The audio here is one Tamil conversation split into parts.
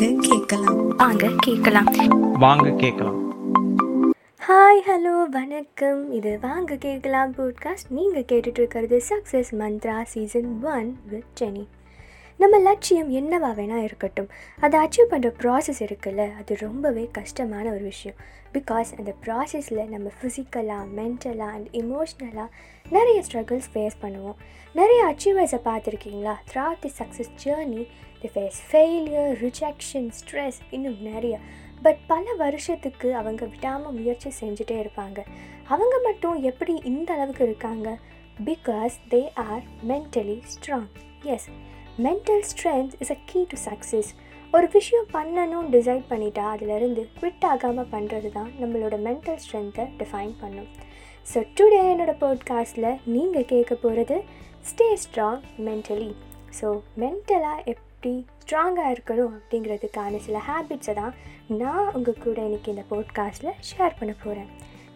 வாங்க கேட்கலாம். வாங்க கேட்கலாம். வாங்க கேட்கலாம். ஹாய் ஹலோ வணக்கம். இது வாங்க கேட்கலாம் போட்காஸ்ட் நீங்கள் கேட்டுட்டு இருக்கிறது success mantra season one with Jenny நம்ம லட்சியம் என்னவா வேணால் இருக்கட்டும். அதை அச்சீவ் பண்ணுற ப்ராசஸ் இருக்குல்ல அது ரொம்பவே கஷ்டமான ஒரு விஷயம். பிகாஸ் அந்த ப்ராசஸில் நம்ம ஃபிசிக்கலாக மென்டலாக அண்ட் இமோஷ்னலாக நிறைய ஸ்ட்ரகிள்ஸ் ஃபேஸ் பண்ணுவோம். நிறைய அச்சீவர்ஸை பார்த்துருக்கீங்களா? Through the success journey the face failure rejection stress இன்னும் நிறைய. பட் பல வருஷத்துக்கு அவங்க விடாமல் முயற்சி செஞ்சுட்டே இருப்பாங்க. அவங்க மட்டும் எப்படி இந்த அளவுக்கு இருக்காங்க? Because they are mentally strong as mental strength is a key to success ஒரு விஷயம் பண்ணணும் டிசைட் பண்ணிட்டா அதிலிருந்து குவிட் ஆகாமல் பண்ணுறது தான் நம்மளோட மென்டல் ஸ்ட்ரென்த்தை டிஃபைன் பண்ணும். ஸோ டுடே என்னோட பாட்காஸ்ட்டில் நீங்கள் கேட்க போகிறது ஸ்டே ஸ்ட்ராங் மென்டலி ஸோ மென்டலாக எப்படி ஸ்ட்ராங்காக இருக்கணும் அப்படிங்கிறதுக்கான சில ஹேபிட்ஸை தான் நான் உங்கள் கூட இன்றைக்கி இந்த போட்காஸ்ட்டில் ஷேர் பண்ண போகிறேன்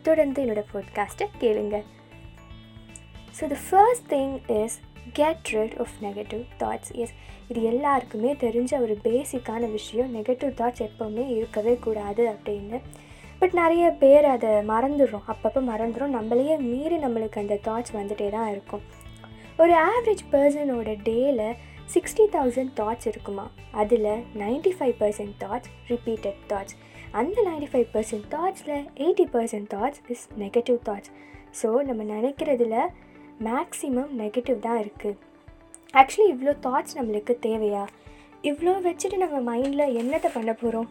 தொடர்ந்து என்னோடய போட்காஸ்ட்டை கேளுங்க. So the first thing is get rid of negative thoughts as இது எல்லாருக்குமே தெரிஞ்ச ஒரு பேசிக்கான விஷயம். நெகட்டிவ் தாட்ஸ் எப்போவுமே இருக்கவே கூடாது அப்படின்னு. பட் நிறைய பேர் அதை மறந்துடுறோம். அப்பப்போ மறந்துடும் நம்மளையே மீறி நம்மளுக்கு அந்த தாட்ஸ் வந்துகிட்டே தான் இருக்கும். ஒரு ஆவரேஜ் பர்சனோட டேயில் சிக்ஸ்டி தௌசண்ட் தாட்ஸ் இருக்குமா? அதில் ninety five percent thoughts repeated thoughts அந்த ninety five percent தாட்ஸில் eighty percent thoughts is negative thoughts so நம்ம நினைக்கிறதுல மேக்ஸிமம் நெகட்டிவ் தான் இருக்குது ஆக்சுவலி இவ்வளோ தாட்ஸ் நம்மளுக்கு தேவையா? இவ்வளோ வச்சுட்டு நம்ம மைண்டில் என்னத்தை பண்ண போகிறோம்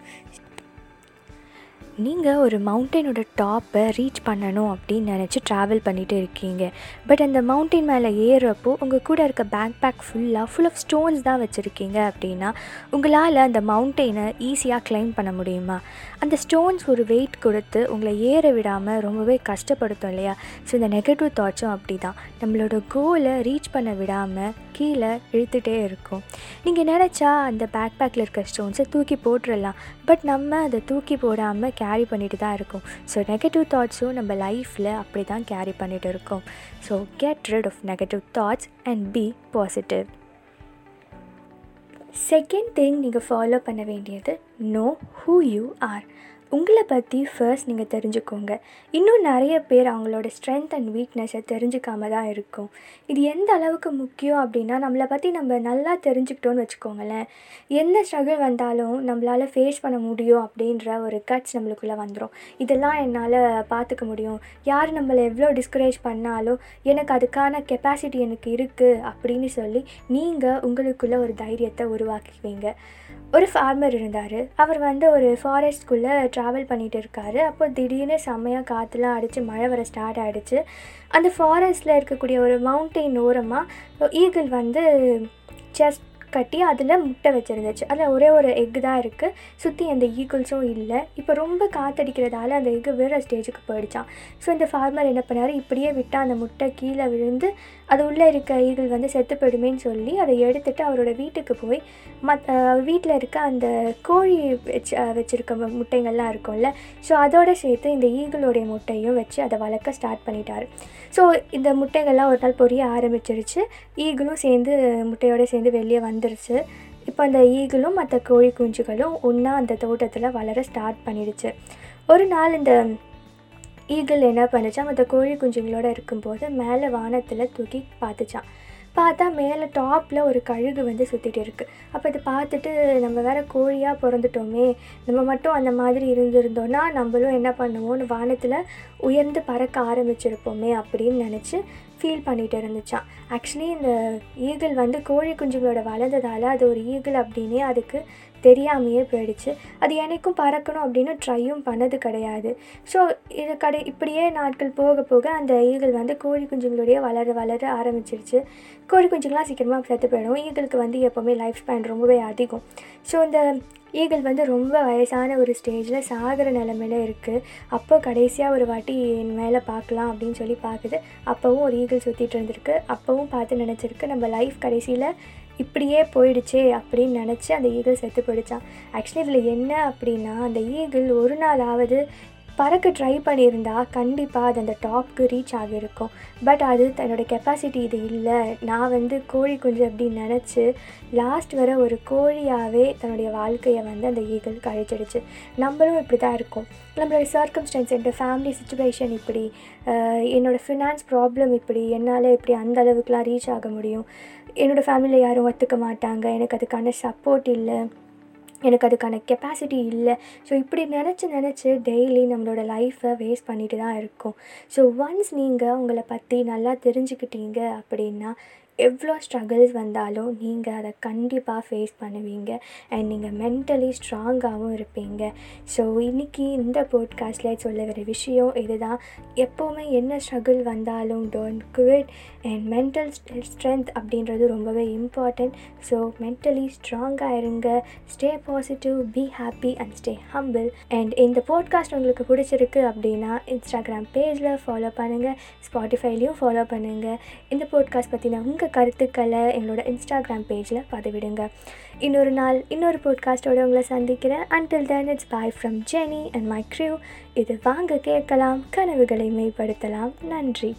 நீங்கள் ஒரு மவுண்டனோட டாப்பை ரீச் பண்ணணும் அப்படின்னு நினச்சி ட்ராவல் பண்ணிகிட்டு இருக்கீங்க. பட் அந்த மவுண்டன் மேலே ஏறுறப்போ உங்கள் கூட இருக்க பேக் பேக் ஃபுல்லாக ஃபுல் ஆஃப் ஸ்டோன்ஸ் தான் வச்சுருக்கீங்க அப்படின்னா உங்களால் அந்த மவுண்டெயினை ஈஸியாக கிளைம் பண்ண முடியுமா? அந்த ஸ்டோன்ஸ் ஒரு வெயிட் கொடுத்து உங்களை ஏற விடாமல் ரொம்பவே கஷ்டப்படுத்தும் இல்லையா? ஸோ இந்த நெகட்டிவ் தாட்ஸும் அப்படி தான் நம்மளோட கோலை ரீச் பண்ண விடாமல் கீழே இழுத்துகிட்டே இருக்கும். நீங்கள் நினச்சா அந்த பேக் பேக்கில் இருக்க ஸ்டோன்ஸை தூக்கி போட்டுடலாம் பட் நம்ம அதை தூக்கி போடாமல் கேரி பண்ணிட்டு தான் இருக்கோம். ஸோ நெகட்டிவ் தாட்ஸும் நம்ம லைஃப்பில் அப்படி தான் கேரி பண்ணிகிட்டு இருக்கோம். So get rid of negative thoughts and be positive second thing நீங்கள் ஃபாலோ பண்ண வேண்டியது நோ ஹூ யூ ஆர் உங்களை பற்றி ஃபர்ஸ்ட் நீங்கள் தெரிஞ்சுக்கோங்க. இன்னும் நிறைய பேர் அவங்களோட ஸ்ட்ரென்த் அண்ட் வீக்னஸை தெரிஞ்சுக்காம தான் இருக்கும். இது எந்த அளவுக்கு முக்கியம் அப்படின்னா நம்மளை பற்றி நம்ம நல்லா தெரிஞ்சுக்கிட்டோன்னு வச்சுக்கோங்களேன். எந்த ஸ்ட்ரகிள் வந்தாலும் நம்மளால் ஃபேஸ் பண்ண முடியும் அப்படின்ற ஒரு கட்ஸ் நம்மளுக்குள்ளே வந்துடும் இதெல்லாம் என்னால் பார்த்துக்க முடியும். யார் நம்மளை எவ்வளோ டிஸ்கரேஜ் பண்ணாலும் எனக்கு அதுக்கான கெப்பாசிட்டி எனக்கு இருக்குது அப்படின்னு சொல்லி நீங்கள் உங்களுக்குள்ளே ஒரு தைரியத்தை உருவாக்குவீங்க ஒரு ஃபார்மர் இருந்தார். அவர் வந்து ஒரு ஃபாரஸ்ட்குள்ளே ட்ராவல் பண்ணிகிட்டு இருக்காரு. அப்போ திடீர்னு செம்மையாக காற்றுலாம் அடித்து மழை வர ஸ்டார்ட் ஆகிடுச்சு அந்த ஃபாரஸ்ட்டில் இருக்கக்கூடிய ஒரு மவுண்டெயின் ஓரமாக ஈகிள் வந்து செஸ்ட் கட்டி அதில் முட்டை வச்சுருந்துச்சு. அதில் ஒரே ஒரு எக்கு தான் இருக்குது சுற்றி எந்த ஈகிள்ஸும் இல்லை. இப்போ ரொம்ப காற்றடிக்கிறதால அந்த எக்கு வேறு ஸ்டேஜுக்கு போயிடுச்சான் ஸோ இந்த ஃபார்மர் என்ன பண்ணார்? இப்படியே விட்டால் அந்த முட்டை கீழே விழுந்து அது உள்ளே இருக்க ஈகிள் வந்து செத்து போயிடுமேன்னு சொல்லி அதை எடுத்துகிட்டு அவரோட வீட்டுக்கு போய் மத் வீட்டில் இருக்க அந்த கோழி வச்சு வச்சுருக்க முட்டைங்கள்லாம் இருக்கும்ல. ஸோ அதோடு சேர்த்து இந்த ஈகிளோடைய முட்டையும் வச்சு அதை வளர்க்க ஸ்டார்ட் பண்ணிட்டார். ஸோ இந்த முட்டைகள்லாம் ஒரு நாள் பொரிய ஆரம்பிச்சிருச்சு. ஈகிளும் சேர்ந்து முட்டையோடு சேர்ந்து வெளியே வந்து வந்துருச்சு இப்போ அந்த ஈகிளும் மற்ற கோழி குஞ்சுகளும் ஒன்றா அந்த தோட்டத்தில் வளர ஸ்டார்ட் பண்ணிடுச்சு ஒரு நாள் இந்த ஈகிள் என்ன பண்ணுச்சா மற்ற கோழி குஞ்சுங்களோட இருக்கும்போது மேலே வானத்தில் தூக்கி பார்த்துச்சான் பார்த்தா மேலே டாப்பில் ஒரு கழுகு வந்து சுற்றிட்டு இருக்குது அப்போ இதை பார்த்துட்டு நம்ம வேறு கோழியாக பிறந்துட்டோமே நம்ம மட்டும் அந்த மாதிரி இருந்திருந்தோன்னா நம்மளும் என்ன பண்ணுவோம்னு வானத்தில் உயர்ந்து பறக்க ஆரம்பிச்சிருப்போமே அப்படின்னு நினச்சி ஃபீல் பண்ணிகிட்டு இருந்துச்சான் ஆக்சுவலி இந்த ஈகிள் வந்து கோழி குஞ்சுகளோட வளர்ந்ததால் அது ஒரு ஈகிள் அப்படின்னே அதுக்கு தெரியாமையே போயிடுச்சு. அது எனக்கும் பறக்கணும் அப்படின்னு ட்ரையும் பண்ணது கிடையாது. ஸோ இது கடை இப்படியே நாட்கள் போக போக அந்த ஈகிள் வந்து கோழி குஞ்சுங்களுடைய வளர வளர ஆரம்பிச்சிருச்சு. கோழி குஞ்சுங்களாம் சீக்கிரமாக செத்து போயிடும். ஈகிளுக்கு வந்து எப்போவுமே லைஃப் ஸ்பேன் ரொம்பவே அதிகம். ஸோ இந்த ஈகிள் வந்து ரொம்ப வயசான ஒரு ஸ்டேஜில் சாகிற நிலமையில இருக்குது அப்போ கடைசியாக ஒரு வாட்டி என் மேலே பார்க்கலாம் அப்படின்னு சொல்லி பார்க்குது அப்போவும் ஒரு ஈகிள் சுற்றிட்டு இருந்திருக்கு. அப்போவும் பார்த்து நினச்சிருக்கு நம்ம லைஃப் கடைசியில் இப்படியே போயிடுச்சே அப்படின்னு நினச்சி அந்த ஈகிள் செத்து போயிடுச்சான் ஆக்சுவலி இதில் என்ன அப்படின்னா அந்த ஈகிள் ஒரு நாளாவது பறக்க ட்ரை பண்ணியிருந்தா கண்டிப்பாக அது அந்த டாப்க்கு ரீச் ஆகியிருக்கும். பட் அது தன்னோட கெப்பாசிட்டி இது இல்லை. நான் வந்து கோழி குஞ்சு அப்படின்னு நினச்சி லாஸ்ட் வர ஒரு கோழியாகவே தன்னுடைய வாழ்க்கையை வந்து அந்த ஈகிள் கழிச்சிடுச்சு நம்மளும் இப்படி தான் இருக்கும். நம்மளோட சர்க்கம்ஸ்டன்ஸ் என்னோடய ஃபேமிலி சுச்சுவேஷன் இப்படி என்னோடய ஃபினான்ஸ் ப்ராப்ளம் இப்படி என்னால் இப்படி அந்த அளவுக்குலாம் ரீச் ஆக முடியும். என்னோடய ஃபேமிலியில் யாரும் ஒத்துக்க மாட்டாங்க. எனக்கு அதுக்கான சப்போர்ட் இல்லை. எனக்கு அதுக்கான கெப்பாசிட்டி இல்லை. ஸோ இப்படி நினச்சி நினச்சி டெய்லி நம்மளோட லைஃப்பை வேஸ்ட் பண்ணிட்டு தான் இருக்கோம். ஸோ ஒன்ஸ் நீங்கள் உங்களை பற்றி நல்லா தெரிஞ்சுக்கிட்டீங்க அப்படின்னா எவ்வளோ ஸ்ட்ரகிள்ஸ் வந்தாலும் நீங்கள் அதை கண்டிப்பாக ஃபேஸ் பண்ணுவீங்க. அண்ட் நீங்கள் மென்டலி ஸ்ட்ராங்காகவும் இருப்பீங்க. ஸோ இன்றைக்கி இந்த போட்காஸ்ட்டில் சொல்ல வர விஷயம் இதுதான். எப்போவுமே என்ன ஸ்ட்ரகிள் வந்தாலும் don't quit and mental strength அப்படின்றது ரொம்பவே இம்பார்ட்டண்ட் ஸோ மென்டலி ஸ்ட்ராங்காக இருங்க. Stay positive be happy and stay humble and இந்த போட்காஸ்ட் உங்களுக்கு பிடிச்சிருக்கு அப்படின்னா இன்ஸ்டாகிராம் பேஜில் ஃபாலோ பண்ணுங்கள் ஸ்பாட்டிஃபைலையும் ஃபாலோ பண்ணுங்கள் இந்த போட்காஸ்ட் பற்றின உங்கள் கருத்துக்களை எங்களோட இன்ஸ்டாகிராம் பேஜில் பதிவிடுங்க. இன்னொரு நாள் இன்னொரு போட்காஸ்ட்டோட உங்களை சந்திக்கிறேன். Until then it's bye from Jenny and my crew இது வாங்க கேட்கலாம் கனவுகளை மேம்படுத்தலாம். நன்றி.